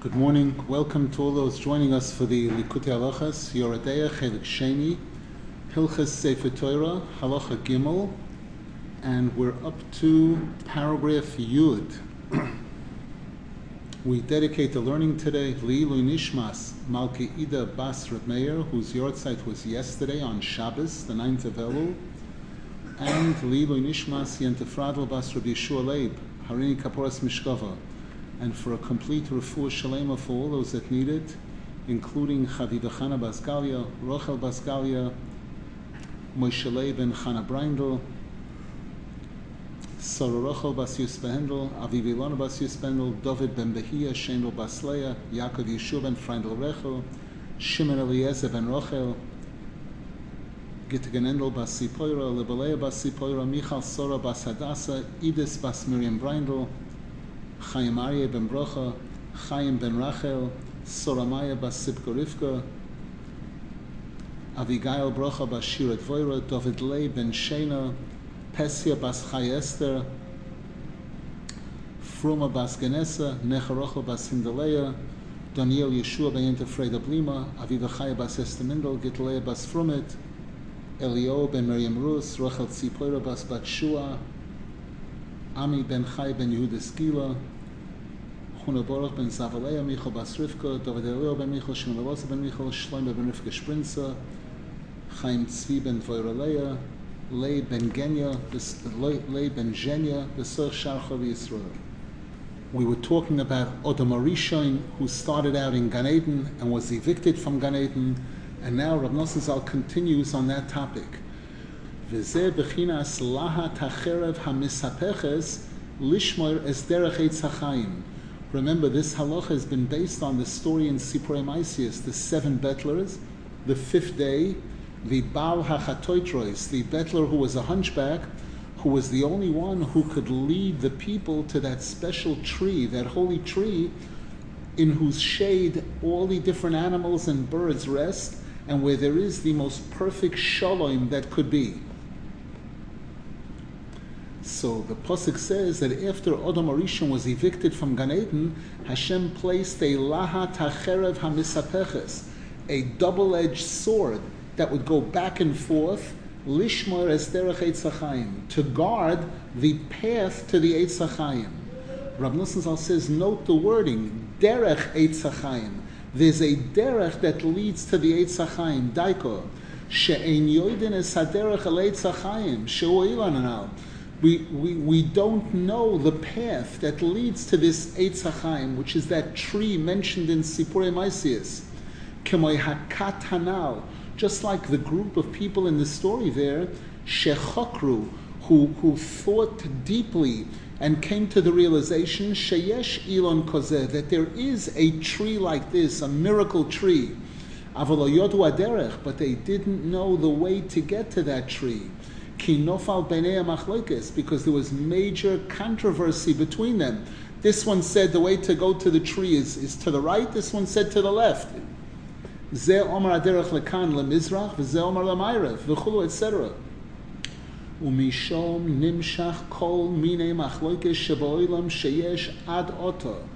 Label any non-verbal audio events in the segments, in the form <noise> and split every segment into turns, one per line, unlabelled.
Good morning. Welcome to all those joining us for the Likutei Halachas, Yoreh Deah Chelik Sheni, Hilchas Sefer Torah, Halacha Gimel, and we're up to paragraph Yud. we dedicate the learning today Lilu Nishmas Malki Ida Bas Meir, whose yahrzeit was yesterday on Shabbos, the 9th of Elul, and Lilu Nishmas Yentefradel Bas Reb Yeshua Leib, Harini Kaporas Mishkava, and for a complete refuah shalema for all those that need it, including Chaviva Chana Basgalia, Rochel Basgalia, Moshe Leib ben Chana Breindel, Sarah Rochel Bas Yusbehendel, Aviv Ilona Bas Yusbehendel, David ben Behia, Shendel Bas Leah, Yaakov Yeshua ben Freindel Rechel, Shimon Eliezer ben Rochel, Gittigenendel Bas Sipoira, Lebelea Bas Sipoira, Michal Sora Bas Hadassah, Idis Bas Miriam Breindel, Chaim Aryeh ben Brocha, Chaim ben Rachel, Soramaya bas Sipka Rivka, Avigail Brocha bas Shirat Voira, David Lei ben Shena, Pesia bas Chai Esther, Fruma bas Genesa, Necharocha bas Hindaleya, Daniel Yeshua ben Yenta Freda Blima, Aviva Chaya bas Esther Mindel, Gitaleya bas Frumit, Elio ben Miriam Rus, Rachel Tzipoira bas Bat Shua, Ami ben Chai ben Yehuda Skila, Baruch ben Zavaleya, Michal bas Rivka, David ben Michal, Shimon ben Michal, ben Rivka Sprinza, Chaim Tzvi ben Lei ben Genya, Lei ben Genya. We were talking about Odom Arishon, who started out in Gan Eden and was evicted from Gan Eden, and now Rav Nosson continues on that topic. וזה בחינת להט החרב המספכס לשמור הסדרך עץ החיים. Remember, this halacha has been based on the story in Sipurei Maisius, the seven bettlers, the fifth day, the Baal HaChatoitrois, the bettler who was a hunchback, who was the only one who could lead the people to that special tree, that holy tree, in whose shade all the different animals and birds rest, and where there is the most perfect shalom that could be. So the pasuk says that after Odom Arishon was evicted from Gan Eden, Hashem placed a lahat hacherev hamisapeches, a double-edged sword that would go back and forth, lishmor esterech eitzachayim, to guard the path to the eitzachayim. Rav Nosson Zal says, note the wording, derech eitzachayim. There's a derech that leads to the eitzachayim, daiko, she'ein yoidin es haderech el eitzachayim, she'u ilan anal we, we, we don't know the path that leads to this Eitz HaChaim, which is that tree mentioned in Sipurei Maisius. Kemoy Hakat Hanal, just like the group of people in the story there, Shechokru, who, who thought deeply and came to the realization, Sheyesh Ilon Kozeh, that there is a tree like this, a miracle tree. Aderech, but they didn't know the way to get to that tree because there was major controversy between them. This one said the way to go to the tree is, is to the right, this one said to the left. Ze omar aderech lekan lemizrach, v'ze omar lemayrev, v'chulu, etc. Umishom nimshach kol mine machloikes sheboilam sheyesh ad oto.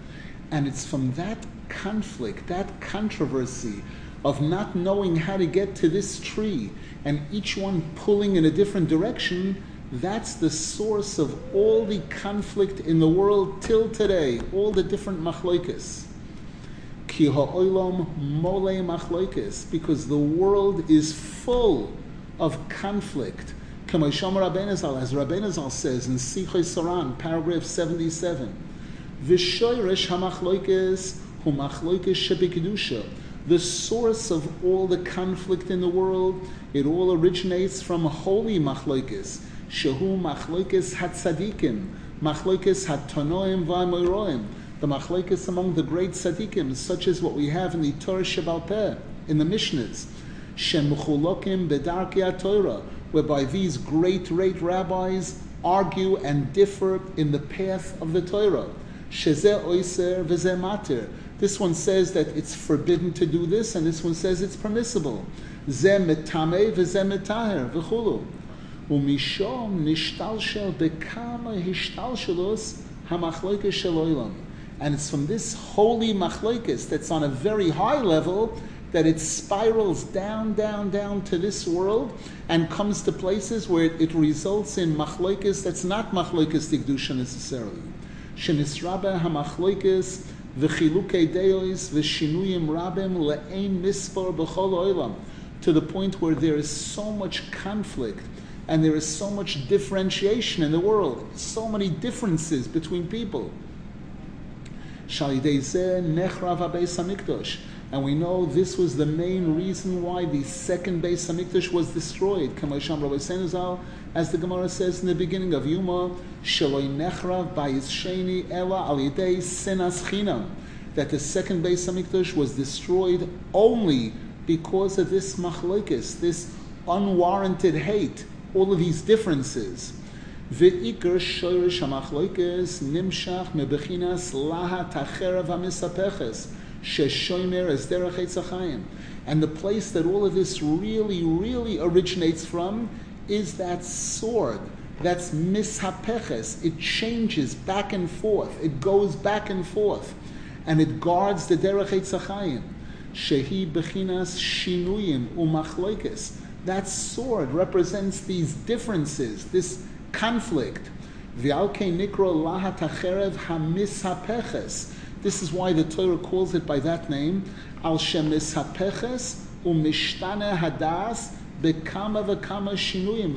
And it's from that conflict, that controversy of not knowing how to get to this tree and each one pulling in a different direction, that's the source of all the conflict in the world till today, all the different machloikis. Ki mole because the world is full of conflict. Kamosham Rabbeinu as Rabbeinu says in Sichos HaRan, paragraph 77, Vishoyresh hamachloikis hu machloikis shebikidusha the source of all the conflict in the world, it all originates from holy machloikis, shehu machloikis hatzadikim, machloikis hatanoim v'amoiroim, the machloikis among the great tzadikim, such as what we have in the Torah Shebal Peh, in the Mishnahs, shemuchulokim bedarki Torah, whereby these great, great rabbis argue and differ in the path of the Torah. Shezeh oiser v'zeh matir, this one says that it's forbidden to do this, and this one says it's permissible. And it's from this holy machlokes that's on a very high level that it spirals down, down, down to this world and comes to places where it, it results in machlokes that's not machlokes dikdusha necessarily. V'chilukei deos v'shinuyim rabim le'ein mispor b'chol oilam to the point where there is so much conflict and there is so much differentiation in the world, so many differences between people. And we know this was the main reason why the second Beis Hamikdash was destroyed. As the Gemara says in the beginning of Yuma, that the second Beis Hamikdash was destroyed only because of this machlokes, this unwarranted hate, all of these differences. Shoyrish hamachlokes nimshach mebechinas laha tacherav hamisapeches sheshoymer es derech And the place that all of this really, really originates from is that sword. That's mishapeches. It changes back and forth. It goes back and forth. And it guards the derech etzachayim. Shehi bechinas shinuyim umachloikis. That sword represents these differences, this conflict. V'alke nikro lahat acherev hamishapeches. This is why the Torah calls it by that name. Al shemishapeches umishtane hadas bekama v'kama shinuyim.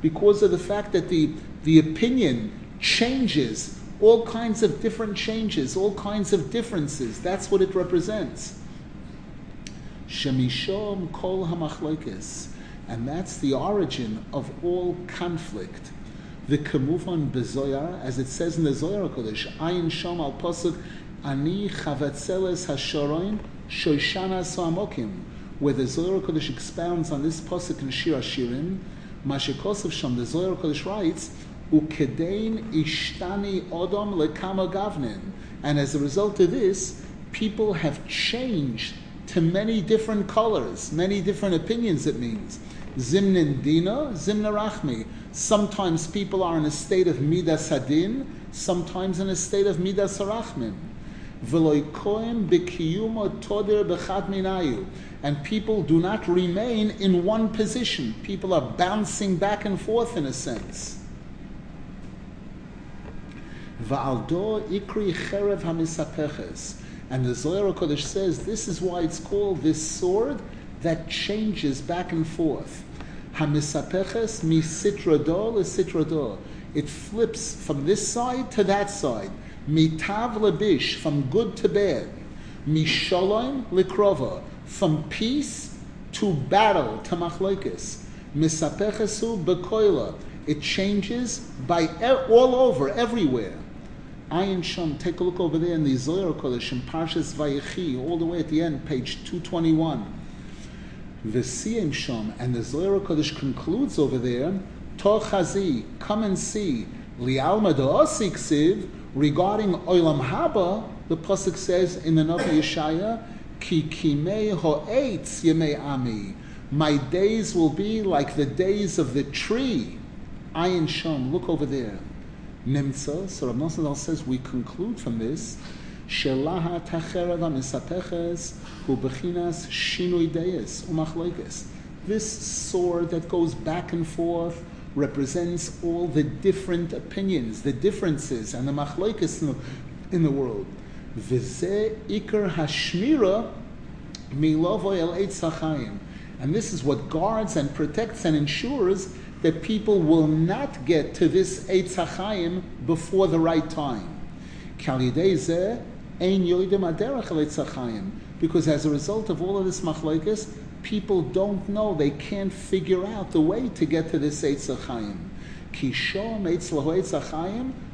Because of the fact that the, the opinion changes all kinds of different changes, all kinds of differences. That's what it represents. Shemishom kol and that's the origin of all conflict. The kamufan bezoyar, as it says in the Zohar Kodesh, ayin shom al pasuk ani chavatzeles hasharoin shoshana soamokim, where the Zohar Kodesh expounds on this pasuk in Shir Hashirim. Mashikosav Shom, the Zohar Kodesh writes ukedein ishtani odom lekama gavnin. And as a result of this, people have changed to many different colors, many different opinions it means. Zimnin dina, zimna rachmi. Sometimes people are in a state of midas hadin, sometimes in a state of midas harachmin. And people do not remain in one position. People are bouncing back and forth in a sense. And the Zohar Kodesh says this is why it's called this sword that changes back and forth. Hamisapeches mi sitradol is sitradol. It flips from this side to that side. Mitav lebish, from good to bad. Mishalom likrova, from peace to battle, to machlokes. Misapechesu bekoila. It changes by all over, everywhere. Ayin Shom, take a look over there in the Zohar Kodesh in Parshas Vayechi, all the way at the end, page 221. Vesiyim Shom, and the Zohar Kodesh concludes over there, Tochazi, come and see, Lialma Da'osik Siv, regarding Olam Haba, the Pasuk says in the Navi Yeshaya, Ki kimei ho'etz yemei ami. My days will be like the days of the tree. Ayin Shom, look over there nimtza. So Rav Nosson says we conclude from this This sword that goes back and forth represents all the different opinions, the differences, and the machloikes in the, world. And this is what guards and protects and ensures that people will not get to this Eitz HaChaim before the right time. Because as a result of all of this machlokes, people don't know, they can't figure out the way to get to this Eitz HaChaim. Ki shom Eitz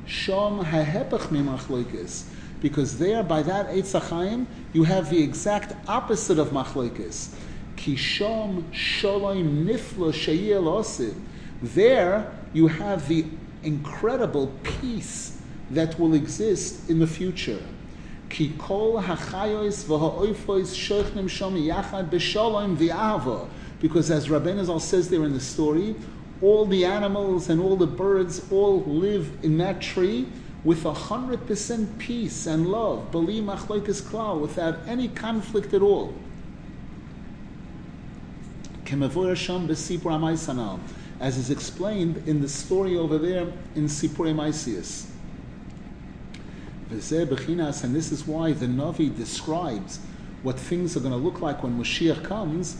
shom hahepach mi Because there, by that Eitz HaChaim, you have the exact opposite of machlokes. Ki shom shalom nifla sheyel osid there you have the incredible peace that will exist in the future. Because as Rabbeinu Zal says there in the story, all the animals and all the birds all live in that tree with a hundred percent peace and love, beli machlokes klal, without any conflict at all. As is explained in the story over there in Sipur Maisius. And this is why the Navi describes what things are going to look like when Mashiach comes.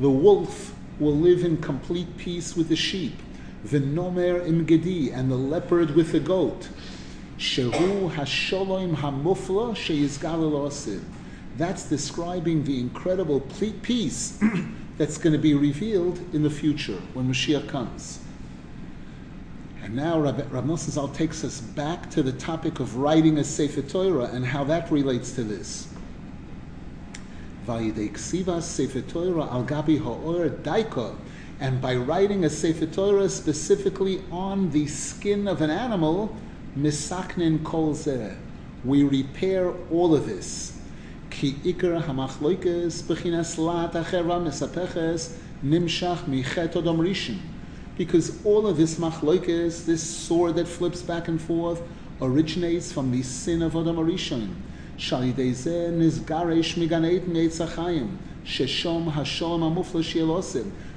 The wolf will live in complete peace with the sheep. V'nomer im gedi. And the leopard with the goat. Shehu hasholom hamufla sheyizgalil That's describing the incredible peace <clears throat> that's going to be revealed in the future when Mashiach comes. And now Rabbi, Rabbi Nosson Zal takes us back to the topic of writing a Sefer Torah and how that relates to this. Al gabi ha'or daika, and by writing a Sefer Torah specifically on the skin of an animal, misaknin kol zeh, we repair all of this. Ki ikar hamachloikes bechinas lat achera mesapeches nimshach michet odom rishon because all of this machloikes, this sword that flips back and forth, originates from the sin of Adam Arishon.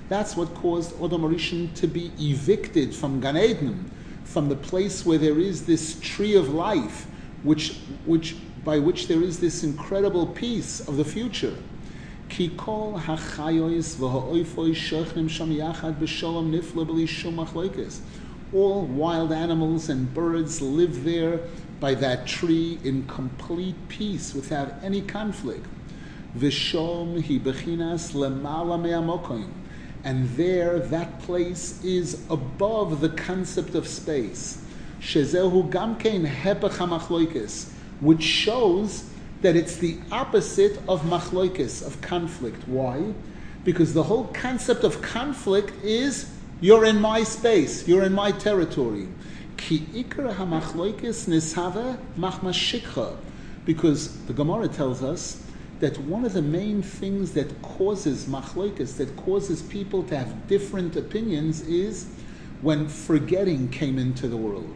That's what caused Adam Arishon to be evicted from Gan Eden, from the place where there is this tree of life, which, which, by which there is this incredible peace of the future. Kol hachayois v'ha'oifois shechnim sham yachad b'shalom nifla b'li shum achloikis. All wild animals and birds live there by that tree in complete peace without any conflict. V'shom hi bechinas lemala me'amokoim. And there, that place is above the concept of space. Shezehu gamkein hepech which shows that it's the opposite of machloikis, of conflict. Why? Because the whole concept of conflict is you're in my space, you're in my territory. Ki ikra. Because the Gemara tells us that one of the main things that causes machloikis, that causes people to have different opinions, is when forgetting came into the world.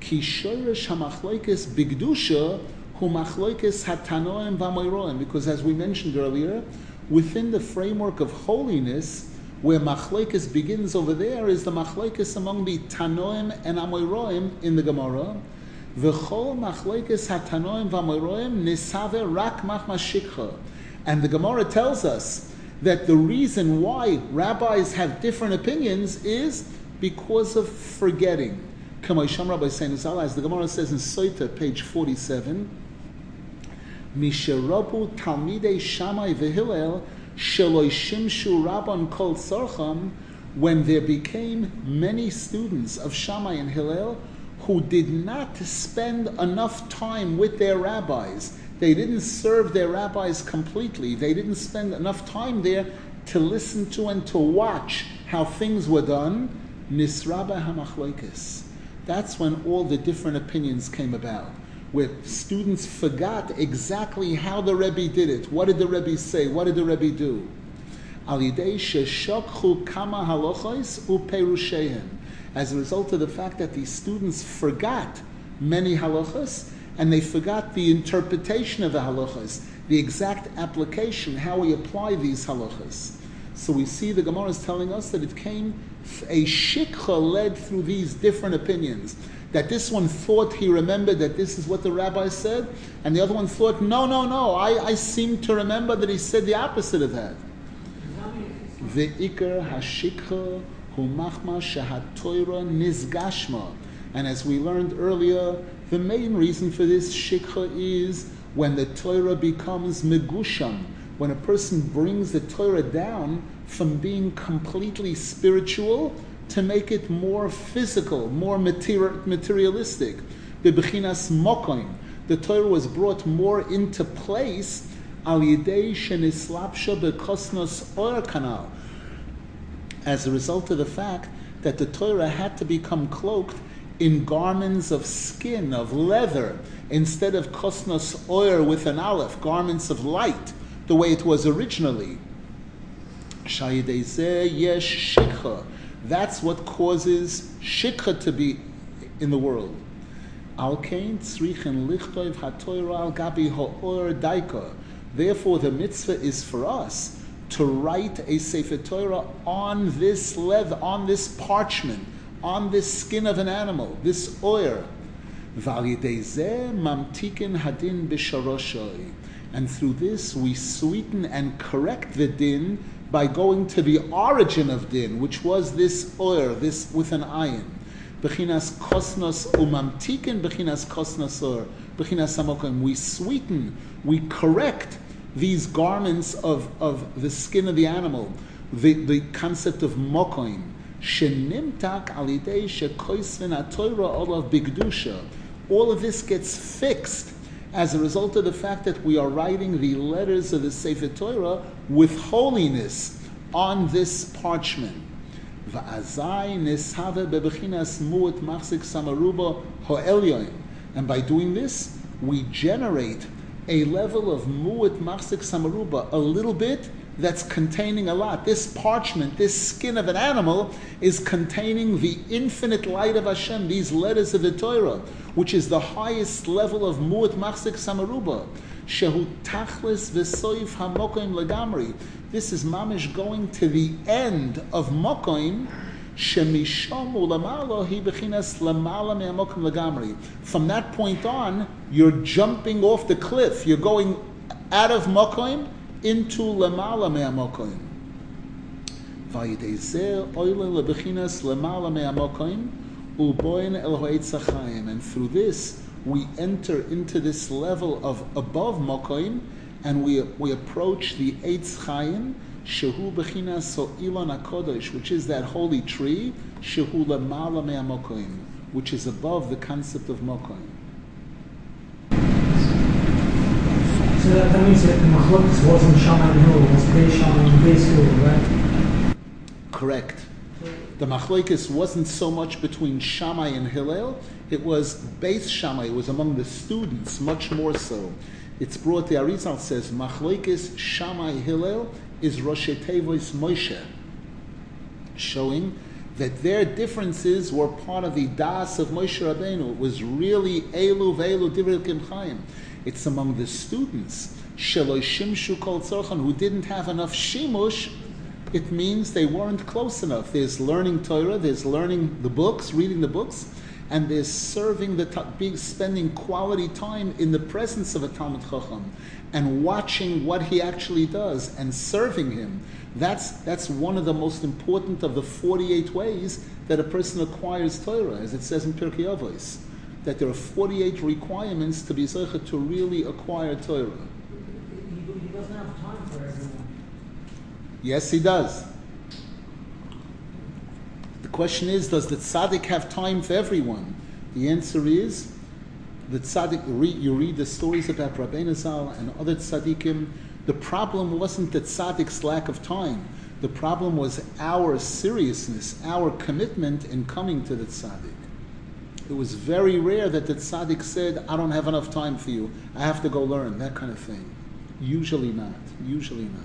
Ki hamachloikis bigdusha because as we mentioned earlier, within the framework of holiness, where machlekes begins over there is the machlekes among the Tanoim and Amoiroim in the Gemara. V'chol machlekes hatanoim v'amoiroim nisave rak machmashikha. And the Gemara tells us that the reason why rabbis have different opinions is because of forgetting. As the Gemara says in Soita, page 47, Misharabu Talmidei Shammai v'Hillel Sheloi Shimshu Rabban Kol Sarcham when there became many students of Shammai and Hillel who did not spend enough time with their rabbis. They didn't serve their rabbis completely. They didn't spend enough time there to listen to and to watch how things were done. Nisraba hamachloikis. That's when all the different opinions came about where students forgot exactly how the Rebbe did it. What did the Rebbe say? What did the Rebbe do? As a result of the fact that these students forgot many halachas, and they forgot the interpretation of the halachas, the exact application, how we apply these halachas. So we see the Gemara is telling us that it came a shikha led through these different opinions that this one thought he remembered that this is what the rabbi said, and the other one thought, no, no, no, I, I seem to remember that he said the opposite of that. The ikar hashikha humachma shahatoira nizgashma. And as we learned earlier, the main reason for this shikha is when the Torah becomes megusham, when a person brings the Torah down from being completely spiritual to make it more physical, more materialistic. The Bechinas Mokoim, the Torah was brought more into place al yidei shenislapsha bekosnos or kanal, as a result of the fact that the Torah had to become cloaked in garments of skin, of leather, instead of kosnos oir with an aleph, garments of light, the way it was originally. Shayidei yesh shikha That's what causes shikha to be in the world. Therefore, the mitzvah is for us to write a sefer Torah on this leather, on this parchment, on this skin of an animal, this b'sharoshoi. And through this, we sweeten and correct the din by going to the origin of din, which was this oil, this with an iron. Bechinas kosnos umamtikin, bechinas kosnosor, bechinas samokim. We sweeten, we correct these garments of, of the skin of the animal, the, the concept of mokoim, shenimtak alidei shekoisvin atoira olav bigdusha. All of this gets fixed as a result of the fact that we are writing the letters of the Sefer Torah with holiness on this parchment. And by doing this, we generate a level of mu'at machzik samaruba, a little bit that's containing a lot. This parchment, this skin of an animal, is containing the infinite light of Hashem, these letters of the Torah, which is the highest level of mu'at machzik samaruba. Shehu tachlis v'soif hamokoim legamri. This is mamish going to the end of mokoim, from that point on, you're jumping off the cliff. You're going out of Mokoim into Lamala Me'amokoim. Vayidezeh oilin lebechinas lemala me'amokoim uboin el ho'etzachayim. And through this, we enter into this level of above Mokoim, and we, we approach the Eitz Chaim, Shehu Bechinas Ilon HaKodesh, which is that holy tree, Shehu Lamala Me'amokoim, which is above the concept of Mokoim.
So that, means that the Machlokes wasn't Shammai Hill, was and Beis Hill, right?
Correct. The Machlokes wasn't so much between Shammai and Hillel, it was Beis Shammai, it was among the students, much more so. It's brought, the Arizal says, Machlokes Shammai Hillel is Rosh Tevois Moshe, showing that their differences were part of the das of Moshe Rabbeinu. It was really Elu Ve'elu Divrei Chaim. It's among the students, who didn't have enough Shimush, it means they weren't close enough. There's learning Torah, there's learning the books, reading the books, and there's serving the, being, spending quality time in the presence of a Talmid Chacham and watching what he actually does and serving him. That's, that's one of the most important of the 48 ways that a person acquires Torah, as it says in Pirkei Avos, that there are 48 requirements to be Zocha to really acquire Torah.
He, doesn't have time for everyone.
Yes, he does. The question is, does the tzaddik have time for everyone? The answer is, the tzaddik, you read the stories about Rabbeinu Zal and other tzaddikim, the problem wasn't the tzaddik's lack of time. The problem was our seriousness, our commitment in coming to the tzaddik. It was very rare that the tzaddik said, I don't have enough time for you. I have to go learn, that kind of thing. Usually not. Usually not.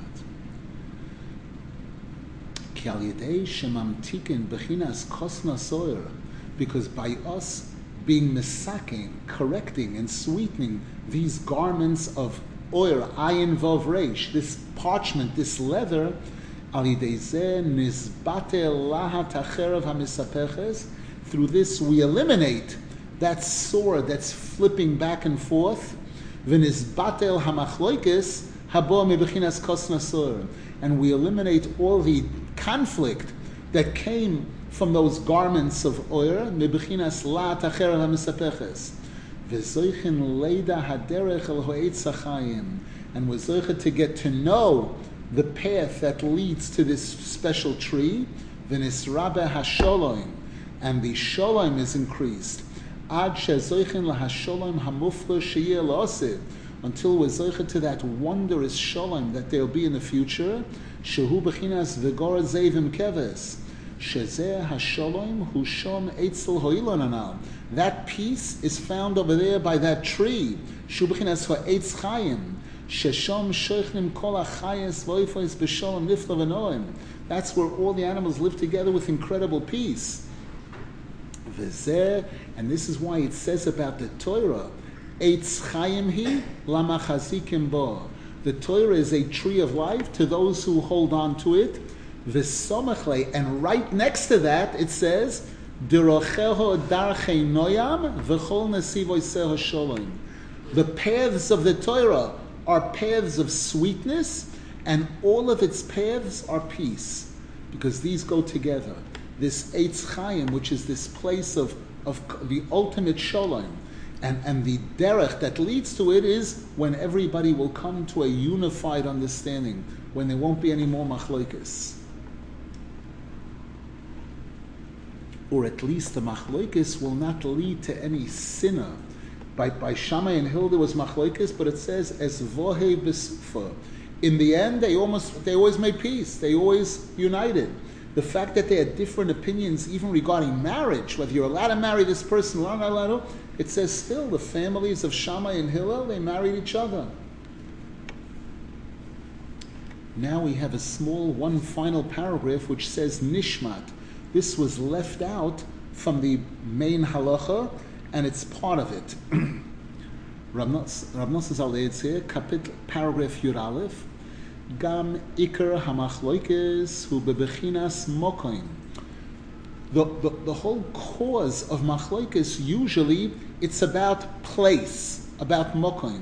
Because by us being misaking, correcting, and sweetening these garments of oir, ayin vav reish, this parchment, this leather, through this we eliminate that sword that's flipping back and forth. And we eliminate all the conflict that came from those garments of mebechinas la leida. And we're to get to know the path that leads to this special tree, hasholom. And the sholom is increased. Ad shezoichin lahasholom hamufla sheyeh la'oseh until we're to that wondrous shalom that there'll be in the future, shehu bechinas v'gora zevim keves, Shezeh Hashalom Hushom Eitzel Hoilon Anal. That peace is found over there by that tree. Shubachinas Ha'etz Chayim. Sheshom sheichnim kol achayes voifos b'shalom nifla v'noim. That's where all the animals live together with incredible peace. V'zeh, and this is why it says about the Torah, Eitz chayim hi lamachazikim bo. The Torah is a tree of life to those who hold on to it. V'somachle, and right next to that it says, Dirocheho darchei noyam v'chol nesivoy seho sholom. The paths of the Torah are paths of sweetness, and all of its paths are peace, because these go together. This Eitz Chaim, which is this place of, of the ultimate shalom, and, and the derech that leads to it is when everybody will come to a unified understanding, when there won't be any more machloikis. Or at least the machloikis will not lead to any sinner by, by Shammai and Hilda was machlokes, but it says as vohe b'sufa. In the end, they almost they always made peace. They always united. The fact that they had different opinions, even regarding marriage, whether you're allowed to marry this person not allowed to, it says still the families of Shammai and Hillel they married each other. Now we have a small one final paragraph which says nishmat. This was left out from the main halacha and it's part of it. <clears throat> Rav Nosson here, paragraph Yud gam ikar hamachloikes hu bebechinas mokoin. The, the, the whole cause of machloikes usually it's about place, about mokoin.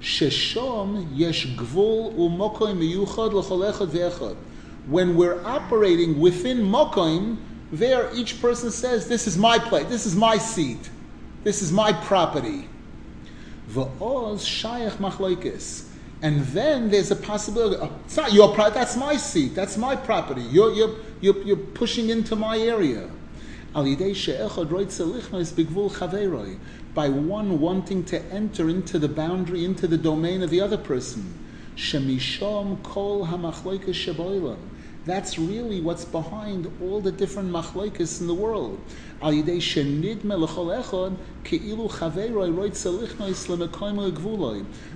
Sheshom yesh gvul miyuchad l'chol echad ve'echad. When we're operating within mokoin, there each person says, "This is my place. This is my seat." This is my property. V'oz shayach machloikis. And then there's a possibility. Oh, it's not your property. That's my seat. That's my property. You're, you're, you're, you're pushing into my area. By one wanting to enter into the boundary, into the domain of the other person. That's really what's behind all the different machlokes in the world.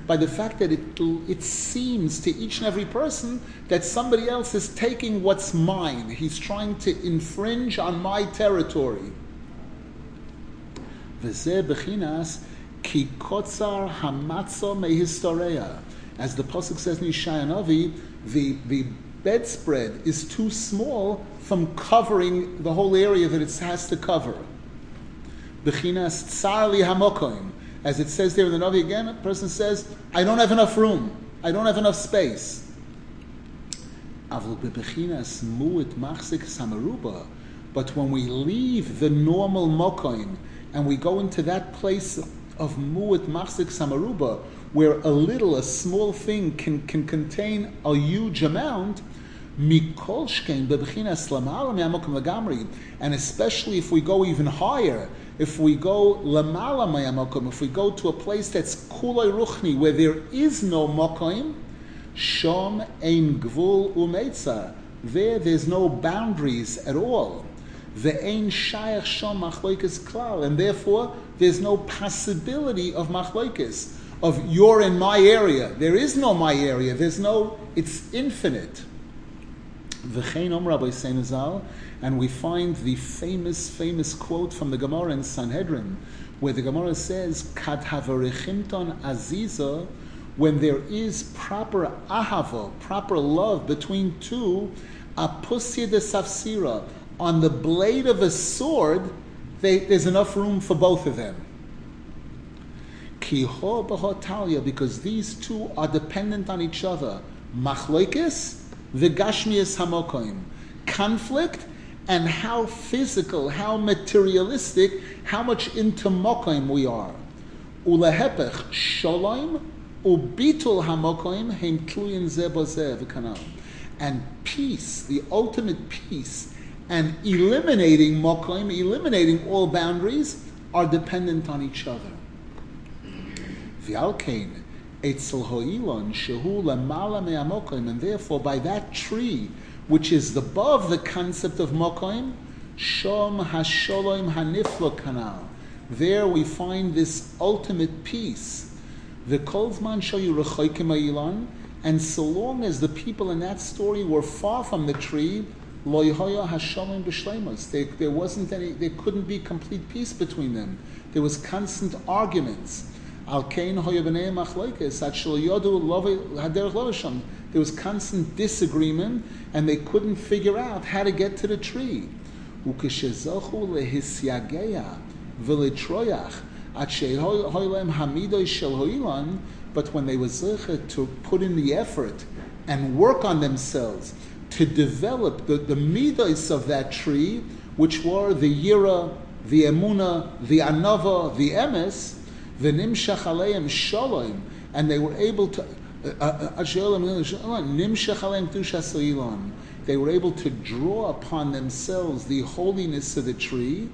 By the fact that it, it seems to each and every person that somebody else is taking what's mine. He's trying to infringe on my territory. As the Pasuk says in Yeshaya the, the bedspread is too small from covering the whole area that it has to cover. As it says there in the Navi again, a person says, I don't have enough room. I don't have enough space. But when we leave the normal mokoim and we go into that place of mu'it machzik samaruba, where a little, a small thing can, can contain a huge amount, and especially if we go even higher, if we go lamala mayamokim, if we go to a place that's kulay ruchni, where there is no mokim, shom ein gvul umeitza, there there's no boundaries at all. The ein shayach shom machloikas klal, and therefore there's no possibility of machloikas, of you're in my area. There is no my area. There's no, it's infinite. V'chein Om Rabbi Seinazal, and we find the famous, famous quote from the Gemara in Sanhedrin, where the Gemara says, "Kat havarichimton aziza," when there is proper ahava, proper love between two, apusia de safsira, on the blade of a sword, they, there's enough room for both of them. Kiho because these two are dependent on each other. Machloikis the Gashmias Hamokoim, conflict and how physical, how materialistic, how much into Mokoim we are. Ulehepech Shalom Ubitul Hamokoim Heim Tluyin Zebozeh And peace, the ultimate peace, and eliminating Mokoim, eliminating all boundaries, are dependent on each other. V'alkein Eitzel Ho'ilon Shehu Lamala Me'amokoim, and therefore by that tree, which is above the concept of Mokoim, Shom Hasholom Haniflo Kanal. There we find this ultimate peace. The Kolzman show you Ilan, and so long as the people in that story were far from the tree, B'Shleimus. There wasn't any, there couldn't be complete peace between them. There was constant arguments. Al Kain. There was constant disagreement, and they couldn't figure out how to get to the tree. But when they were zeichet to put in the effort and work on themselves to develop the, the midos of that tree, which were the yira, the emuna, the anava, the emes, the nimshach aleim shalom, and they were able to. Uh, uh, they were able to draw upon themselves the holiness of the tree,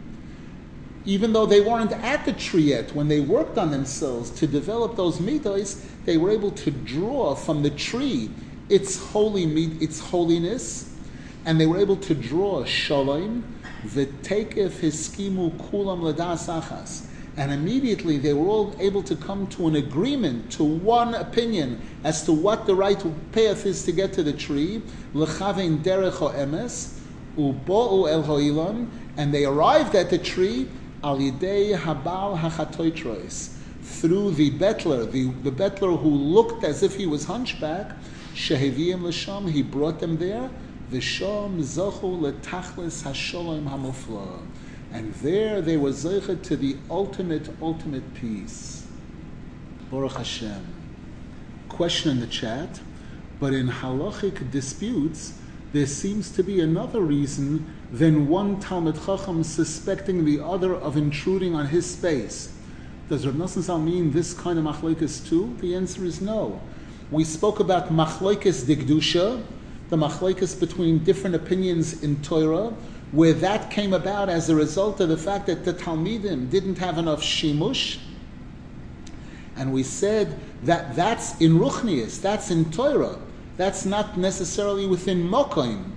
even though they weren't at the tree yet. When they worked on themselves to develop those midos, they were able to draw from the tree its holy its holiness, and they were able to draw shalom, v'tekef hiskimu kulam ladas achas. And immediately they were all able to come to an agreement, to one opinion as to what the right path is to get to the tree. Derech and they arrived at the tree al yidei habal hachatoitrois, through the bettler, the, the bettler who looked as if he was hunchback, Sheheviyim l'sham, he brought them there. V'sham zochu letachlis hasholem hamufla. And there they were zeichet to the ultimate, ultimate peace. Baruch Hashem. Question in the chat, but in halachic disputes, there seems to be another reason than one Talmid Chacham suspecting the other of intruding on his space. Does Rav Nosson mean this kind of machlokes too? The answer is no. We spoke about machlokes digdusha, the machlokes between different opinions in Torah, where that came about as a result of the fact that the Talmidim didn't have enough shimush. And we said that that's in Ruchnius, that's in Torah, that's not necessarily within Mokoim.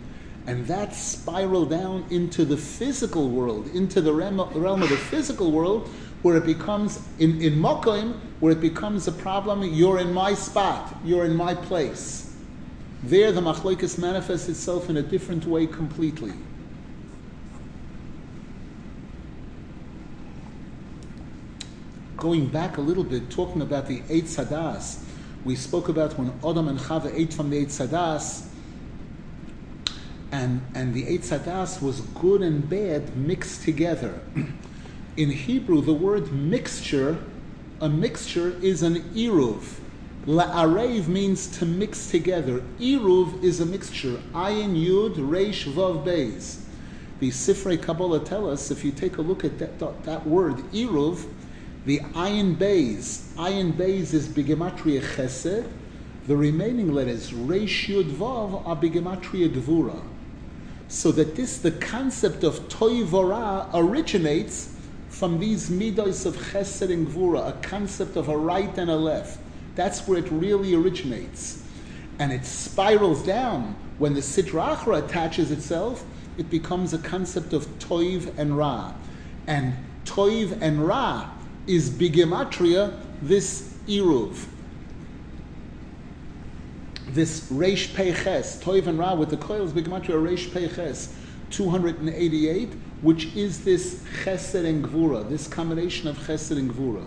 And that spiraled down into the physical world, into the realm of the physical world, where it becomes in in Mokoim, where it becomes a problem. You're in my spot. You're in my place. There, the machlokes manifests itself in a different way completely. Going back a little bit, talking about the Eitz Hadas, we spoke about when Adam and Chava ate from the Eitz Hadas, and, and the Eitz Hadas was good and bad mixed together. <clears throat> in Hebrew, the word mixture, a mixture is an iruv. La'arev means to mix together. Iruv is a mixture. Ayin Yud Reish Vav Beis. The Sifrei Kabbalah tell us if you take a look at that, that, that word Iruv, the Ayin Beis, Ayin Beis is Bigematria Chesed. The remaining letters Reish Yud Vav are Bigematria Gvura. So that this, the concept of Toivora originates from these midos of chesed and gvura, a concept of a right and a left. That's where it really originates. And it spirals down. When the Sitra Achra attaches itself, it becomes a concept of toiv and ra. And toiv and ra is bigematria, this iruv. This reish peches, toiv and ra with the coils, bigematria reish peches, 288 which is this chesed and gvura, this combination of chesed and gvura.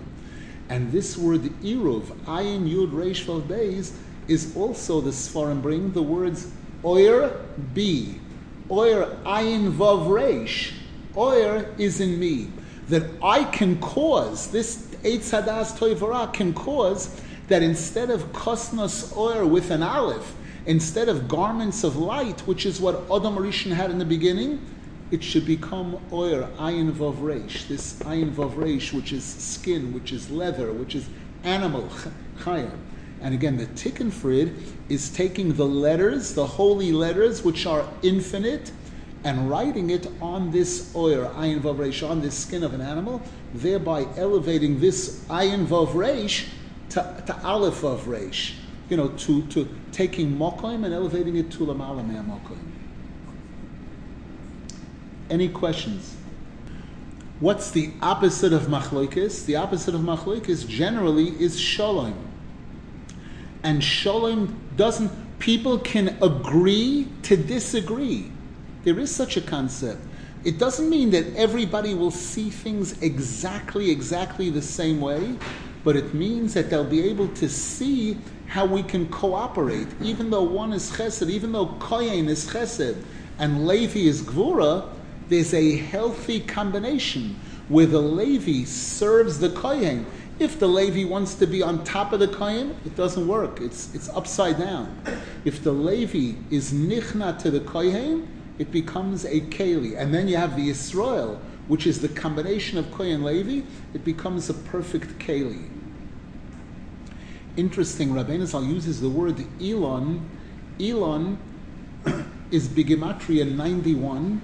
And this word iruv, ayin yud reish vav beis, is also the Sfarim bring the words oyer be, oyer ayin vav reish, oyer is in me. That I can cause, this Eitz Hadas Toivara can cause that instead of kosnos oyer with an aleph, instead of garments of light, which is what Adam Rishon had in the beginning, it should become oyer, ayin vav reish, this ayin vav reish, which is skin, which is leather, which is animal, chaya. And again, the tikkun frid is taking the letters, the holy letters, which are infinite, and writing it on this oyer, ayin vav reish, on this skin of an animal, thereby elevating this ayin vav reish to, to aleph vav reish. You know, to, to taking mokoim and elevating it to lamala mokoim. Any questions? What's the opposite of machloikis? The opposite of machloikis generally is shalom. And shalom doesn't, people can agree to disagree. There is such a concept. It doesn't mean that everybody will see things exactly, exactly the same way, but it means that they'll be able to see how we can cooperate. Even though one is chesed, even though kohen is chesed and Levi is gvura, there's a healthy combination where the Levi serves the kohen. If the Levi wants to be on top of the kohen, it doesn't work. It's, it's upside down. If the Levi is nichna to the kohen, it becomes a keli. And then you have the Israel, which is the combination of Kohen Levi, it becomes a perfect keli. Interesting, Rabbeinu Zal uses the word Elon. Elon <coughs> is Bigimatria 91,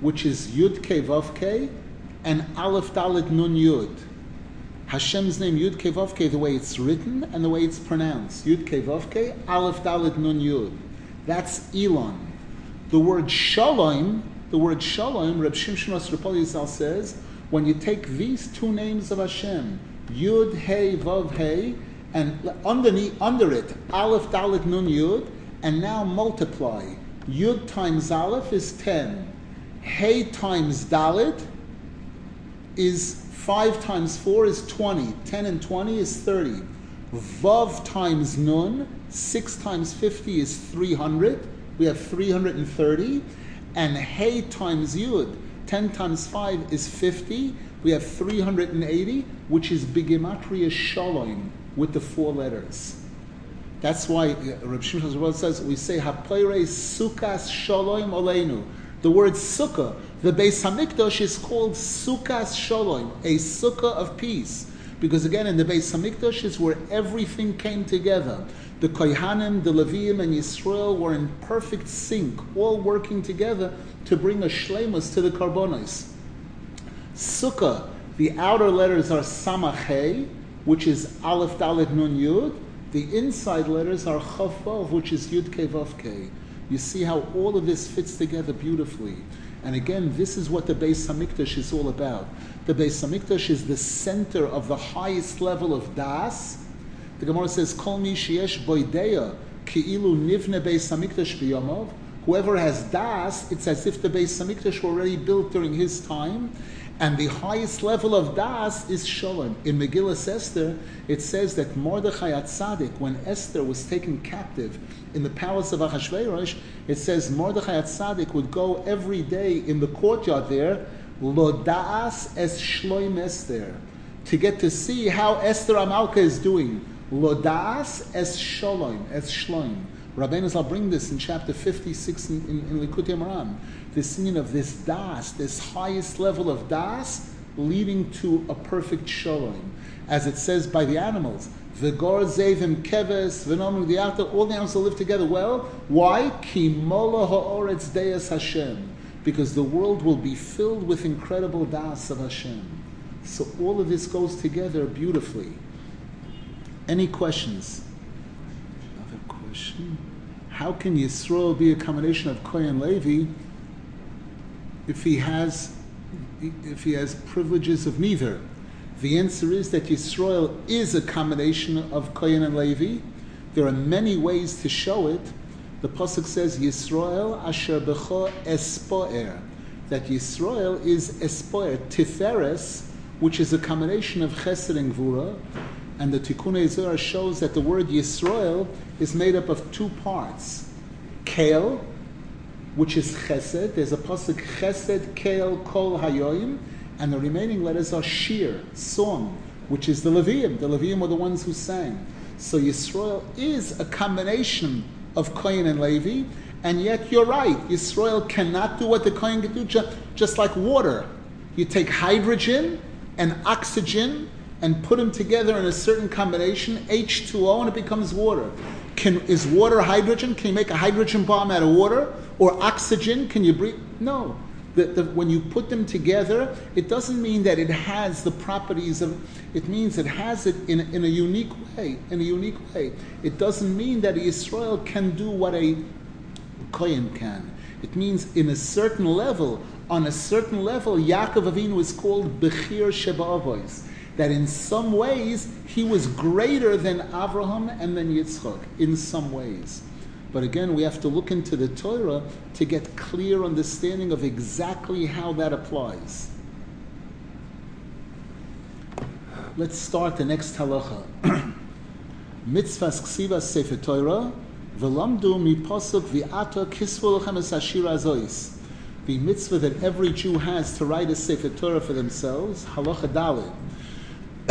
which is Yud Ke Vav Ke, and Aleph Dalet Nun Yud. Hashem's name Yud Ke Vav Ke, the way it's written and the way it's pronounced. Yud Ke Vav Ke, Aleph Dalet Nun Yud. That's Elon. The word shalom, the word shalom, Reb Shimshon Asrapoli says, when you take these two names of Hashem, Yud Hey Vav Hey, and underneath under it, Aleph Dalet Nun Yud, and now multiply. Yud times Aleph is ten. Hey times Dalet is five times four is twenty. Ten and twenty is thirty. Vav times Nun, six times fifty is three hundred we have 330, and Hey times Yud, 10 times 5 is 50, we have 380, which is Bigimatria Shalom, with the four letters. That's why uh, Reb Shimon says, we say, Hapoire Sukas Shalom Oleinu. The word sukkah, the Beis Hamikdash is called Sukas Shalom, a sukkah of peace. Because again, in the Beis Hamikdash is where everything came together the Kohanim, the Levim, and Yisrael were in perfect sync, all working together to bring a shlemus to the karbonis. Sukkah, the outer letters are Samachay, which is Aleph Dalet Nun Yud. The inside letters are Chavav, which is Yud Ke You see how all of this fits together beautifully. And again, this is what the Beis Hamikdash is all about. The Beis Hamikdash is the center of the highest level of Das, the Gemara says, "Kol mi sheyesh boideya ki'ilu nivne beis hamikdash biyomov." Whoever has das, it's as if the Beis Hamikdash were already built during his time, and the highest level of das is shalom. In Megillah Esther, it says that Mordechai Atzadik, when Esther was taken captive in the palace of Achashverosh, it says Mordechai Atzadik would go every day in the courtyard there, lo das es shloim Esther, to get to see how Esther Amalka is doing. Lodas es shalom, es shloim. Rabbeinu will bring this in chapter 56 in, in, in Likutei Moharan. This meaning of this das, this highest level of das, leading to a perfect shalom. As it says by the animals, V'gor zevim keves, v'nomim diachta, all the animals will live together well. Why? Hashem. Because the world will be filled with incredible das of Hashem. So all of this goes together beautifully. Any questions? Another question. How can Yisroel be a combination of Kohen Levi if he has if he has privileges of neither? The answer is that Yisroel is a combination of Kohen and Levi. There are many ways to show it. The pasuk says Yisroel asher becho espoer, that Yisroel is espoer tiferes, which is a combination of Chesed and Gvura, and the Tikkun Ezra shows that the word Yisrael is made up of two parts. Kel, which is Chesed. There's a pasuk Chesed, Kel, Kol Hayoim, and the remaining letters are Shir, song, which is the Levium. The Levium were the ones who sang. So Yisrael is a combination of Kohen and Levi, and yet you're right. Yisrael cannot do what the Kohen can do, just like water. You take hydrogen and oxygen and put them together in a certain combination, H2O, and it becomes water. Can, is water hydrogen? Can you make a hydrogen bomb out of water? Or oxygen? Can you breathe? No. The, the, when you put them together, it doesn't mean that it has the properties of, it means it has it in, in a unique way, in a unique way. It doesn't mean that Israel can do what a Kohen can. It means in a certain level, on a certain level, Yaakov Avinu is called Bechir Sheba'avois. That in some ways he was greater than Avraham and than Yitzchak. In some ways. But again, we have to look into the Torah to get clear understanding of exactly how that applies. Let's start the next halacha. <clears throat> Mitzvahs ksivas sefer Torah, v'lamdu mi posuk v'ata kisvu lechem es azois. The mitzvah that every Jew has to write a sefer Torah for themselves, halacha dalid.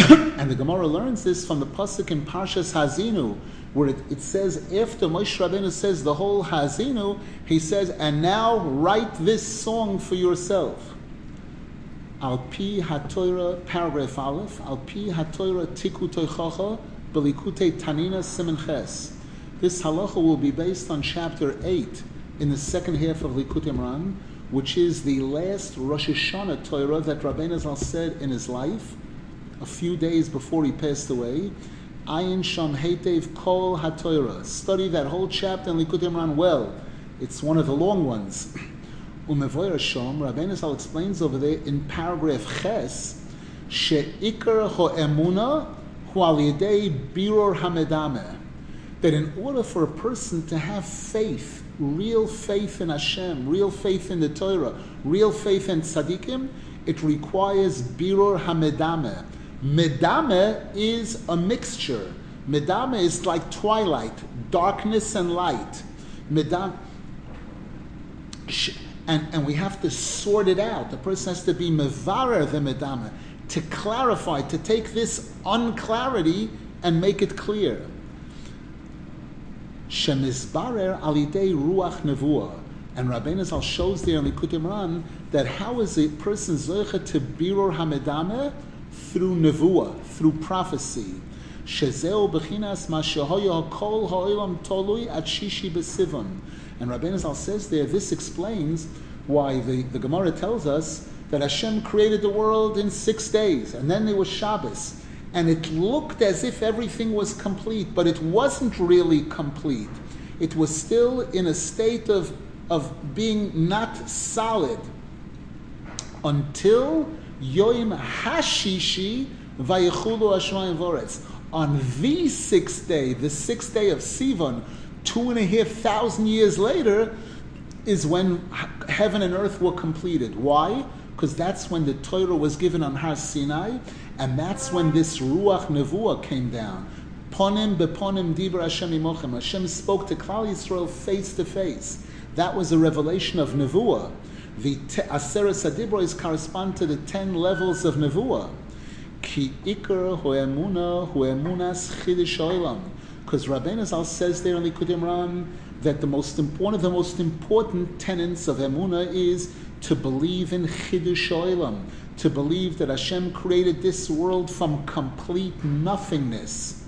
And the Gemara learns this from the pasuk in Parshas Hazinu, where it, it says after Moshe Rabbeinu says the whole Hazinu, he says, and now write this song for yourself. Al pi haTorah, paragraph Aleph. Al pi haTorah tiku toichacha belikute tanina simen ches. This halacha will be based on chapter eight in the second half of Likutei Moharan, which is the last Rosh Hashanah Torah that Rabbeinu Zal said in his life, a few days before he passed away. Ayin Sham Heitev Kol HaTorah. Study that whole chapter in Likutei Moharan well. It's one of the long ones. <clears throat> Umevoyer Shom, Rabbeinu Zal explains over there in paragraph Ches, She'ikar ho'emuna hu al biror hamedameh. That in order for a person to have faith, real faith in Hashem, real faith in the Torah, real faith in tzaddikim, it requires biror hamedameh. Medame is a mixture. Medame is like twilight, darkness and light. Medame and, and we have to sort it out. The person has to be mevarer the medama to clarify, to take this unclarity and make it clear. Shemizbarer alidei ruach nevuah. And Rabbeinu Zal shows there in Likutei Moharan that how is a person zoicha to birur hamedame through nevuah, through prophecy. Shezeo bechinas ma kol ha'olam tolui at shishi. And Rabbeinu Zal says there, this explains why the, the Gemara tells us that Hashem created the world in six days, and then there was Shabbos. And it looked as if everything was complete, but it wasn't really complete. It was still in a state of, of being not solid until Yoim Hashishi Hashemayim Voretz. On the sixth day, the sixth day of Sivan, two and a half thousand years later is when heaven and earth were completed. Why? Because that's when the Torah was given on Har Sinai, and that's when this Ruach Nevuah came down. Ponim beponim dibra Hashem imochem. Hashem spoke to Klal Yisrael face to face. That was a revelation of Nevuah. The Aseret Sadibros correspond to the ten levels of Nevuah. Ki ikar hoemuna hoemunas chidish oilam because Rabbeinu Zal says there in Likutei Moharan that the most important, the most important tenets of Emunah is to believe in Chidush Olam, to believe that Hashem created this world from complete nothingness.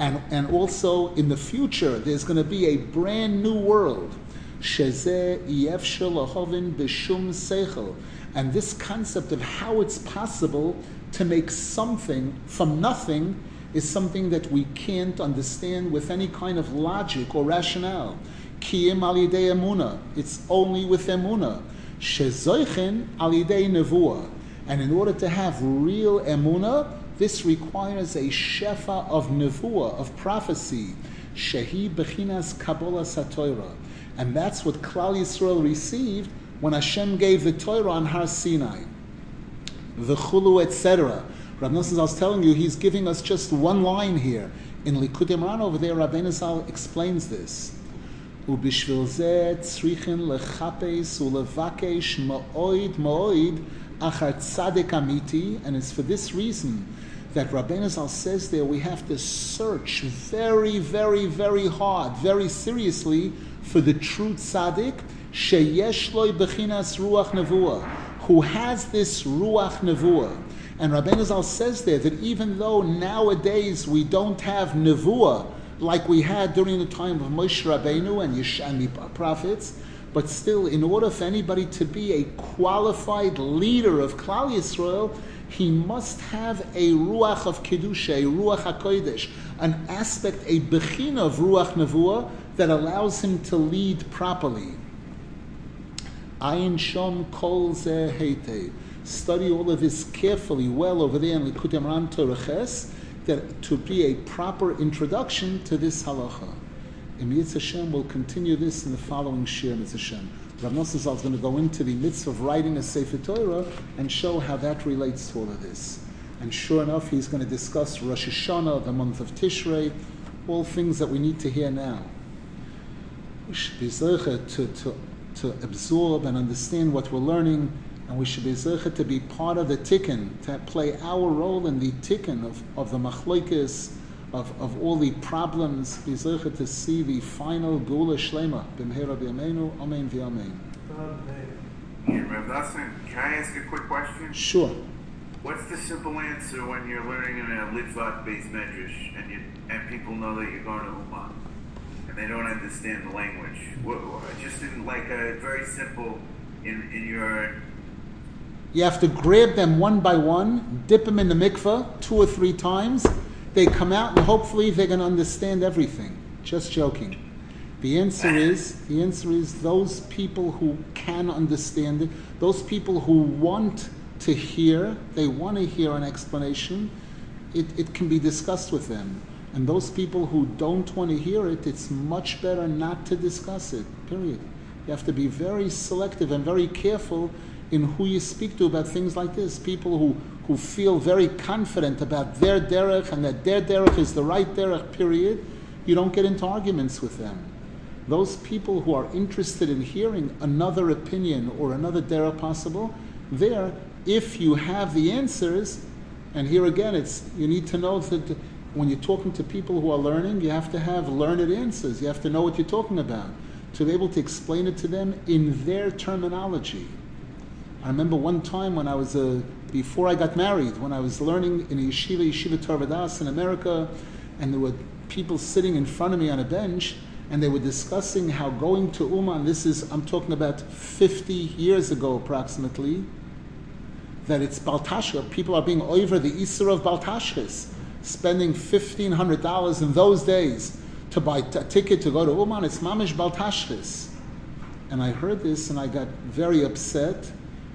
And, and also in the future, there's going to be a brand new world. And this concept of how it's possible to make something from nothing is something that we can't understand with any kind of logic or rationale. Kiyim alidei emuna. It's only with emuna. Shezoichin alidei nevuah. And in order to have real emuna, this requires a shefa of nevuah, of prophecy. Shehi bechinas kabbalah satoira. And that's what Klal Yisrael received when Hashem gave the Torah on Har Sinai. The Chulu, etc. Rav Nosson I was telling you, he's giving us just one line here. In Likutei Moharan over there, Rabbeinu Zal explains this. ובשביל זה צריכים לחפש ולבקש מאוד מאוד אחר צדק אמיתי, and it's for this reason that Rabbeinu Zal says there we have to search very, very, very hard, very seriously for the true tzaddik, sheyesh loy bechinas ruach nevuah, who has this ruach nevuah. And Rabbeinu Zal says there that even though nowadays we don't have nevuah like we had during the time of Moshe Rabbeinu and Yesh the prophets, but still, in order for anybody to be a qualified leader of Klal Yisrael, he must have a ruach of kedusha, a ruach hakodesh, an aspect, a bechina of ruach nevuah that allows him to lead properly. Ayin Shom Kol Zeh Study all of this carefully, well over there in Likutei Moharan Toraches, that to be a proper introduction to this halacha. Yitz Hashem, we'll continue this in the following Shir Mitzvah Hashem. Rav Nosson is going to go into the mitzvah of writing a Sefer Torah and show how that relates to all of this. And sure enough, he's going to discuss Rosh Hashanah, the month of Tishrei, all things that we need to hear now. We should be zeichet to, to, to absorb and understand what we're learning, and we should be zeichet to be part of the tikkun, to play our role in the tikkun of, of the machlokes, of, of all the problems, be zeichet to see the final gula shlema, b'mhera b'yameinu, amen v'yamein.
Rav Nosson, can I ask a quick question?
Sure.
What's the simple answer when you're learning in a Litvak-based medrash and you and people know that you're going to Uman and they don't understand the language? Just in like a very simple in in your
You have to grab them one by one, dip them in the mikveh two or three times. They come out, and hopefully they're going to understand everything. Just joking. The answer <laughs> is the answer is those people who can understand it, those people who want to hear, they want to hear an explanation. It, it can be discussed with them. And those people who don't want to hear it, it's much better not to discuss it. Period. You have to be very selective and very careful in who you speak to about things like this. People who, who feel very confident about their derech and that their derech is the right derech, period, you don't get into arguments with them. Those people who are interested in hearing another opinion or another derech possible, there, if you have the answers, and here again, it's you need to know that when you're talking to people who are learning, you have to have learned answers. You have to know what you're talking about to be able to explain it to them in their terminology. I remember one time when I was uh, before I got married, when I was learning in a yeshiva, yeshiva Torah Vodaath in America, and there were people sitting in front of me on a bench, and they were discussing how going to Uman, this is, I'm talking about 50 years ago approximately, that it's Baltashka. People are being over the Isra of Baltashkas, spending $1,500 in those days to buy a ticket to go to Uman. It's Mamish Baltashkas. And I heard this and I got very upset.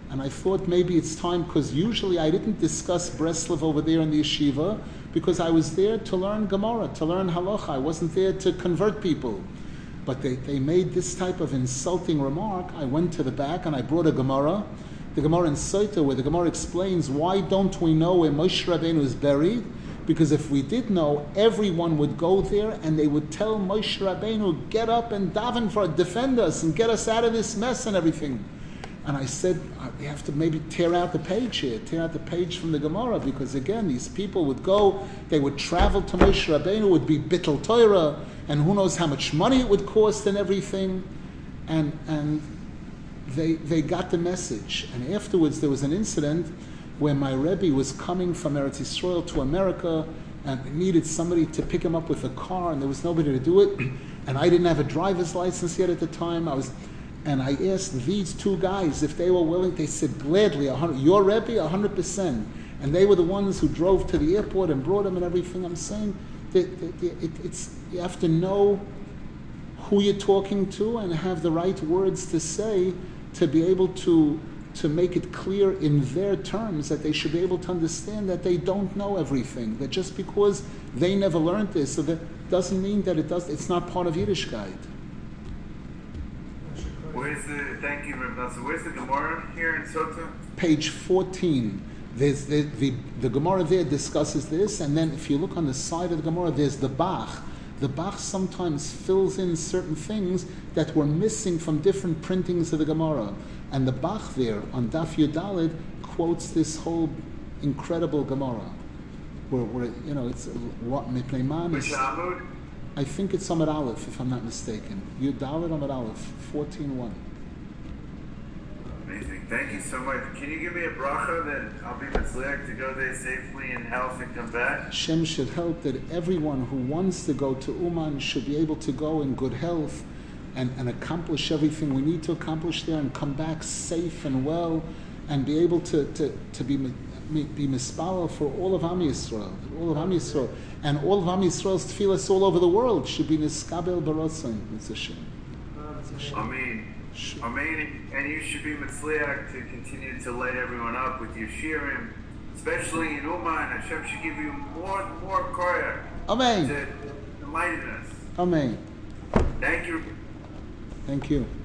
And I thought maybe it's time, because usually I didn't discuss Breslov over there in the yeshiva, because I was there to learn Gemara, to learn halacha. I wasn't there to convert people. But they, they made this type of insulting remark. I went to the back and I brought a Gemara, the Gemara in Sota, where the Gemara explains why don't we know where Moshe Rabbeinu is buried? Because if we did know, everyone would go there and they would tell Moshe Rabbeinu, get up and daven for defend us and get us out of this mess and everything. And I said, uh, we have to maybe tear out the page here, tear out the page from the Gemara, because again, these people would go, they would travel to Moshe Rabbeinu, would be Bittel Torah, and who knows how much money it would cost and everything. And, and they, they got the message. And afterwards, there was an incident where my Rebbe was coming from Eretz Yisrael to America and needed somebody to pick him up with a car, and there was nobody to do it. <clears throat> And I didn't have a driver's license yet at the time. I was and I asked these two guys if they were willing. They said gladly, your Rebbe, hundred percent. And they were the ones who drove to the airport and brought him and everything. I'm saying that, that, that it, it's you have to know who you're talking to and have the right words to say to be able to to make it clear in their terms that they should be able to understand that they don't know everything. That just because they never learned this, so that doesn't mean that it does. It's not part of Yiddishkeit.
Where's the thank you, Nosson. Where's the Gemara here in Sota?
Page 14. There's the, the, the Gemara there discusses this, and then if you look on the side of the Gemara, there's the Bach. The Bach sometimes fills in certain things that were missing from different printings of the Gemara. And the Bach there on Daf Yudalid quotes this whole incredible Gemara. Where, where you know, it's what
Which
is. I think it's Amad Aleph, if I'm not mistaken. Yudalid Amad Aleph, 14.1.
Amazing. Thank you so much. Can you give me a bracha that I'll be mitzvah to go there safely in health and come back?
Hashem should help that everyone who wants to go to Uman should be able to go in good health and, and accomplish everything we need to accomplish there and come back safe and well and be able to, to, to be, be mispala for all of Am Yisrael, all of Am Yisrael. And all of Am Yisrael's tefillas all over the world should be niskabel barotzim. It's a shame.
I mean, Amen. And you should be mitzliach to continue to light everyone up with your shirim, especially in Uman. Hashem should give you more and more koyah
Amen.
to enlighten us.
Amen.
Thank you.
Thank you.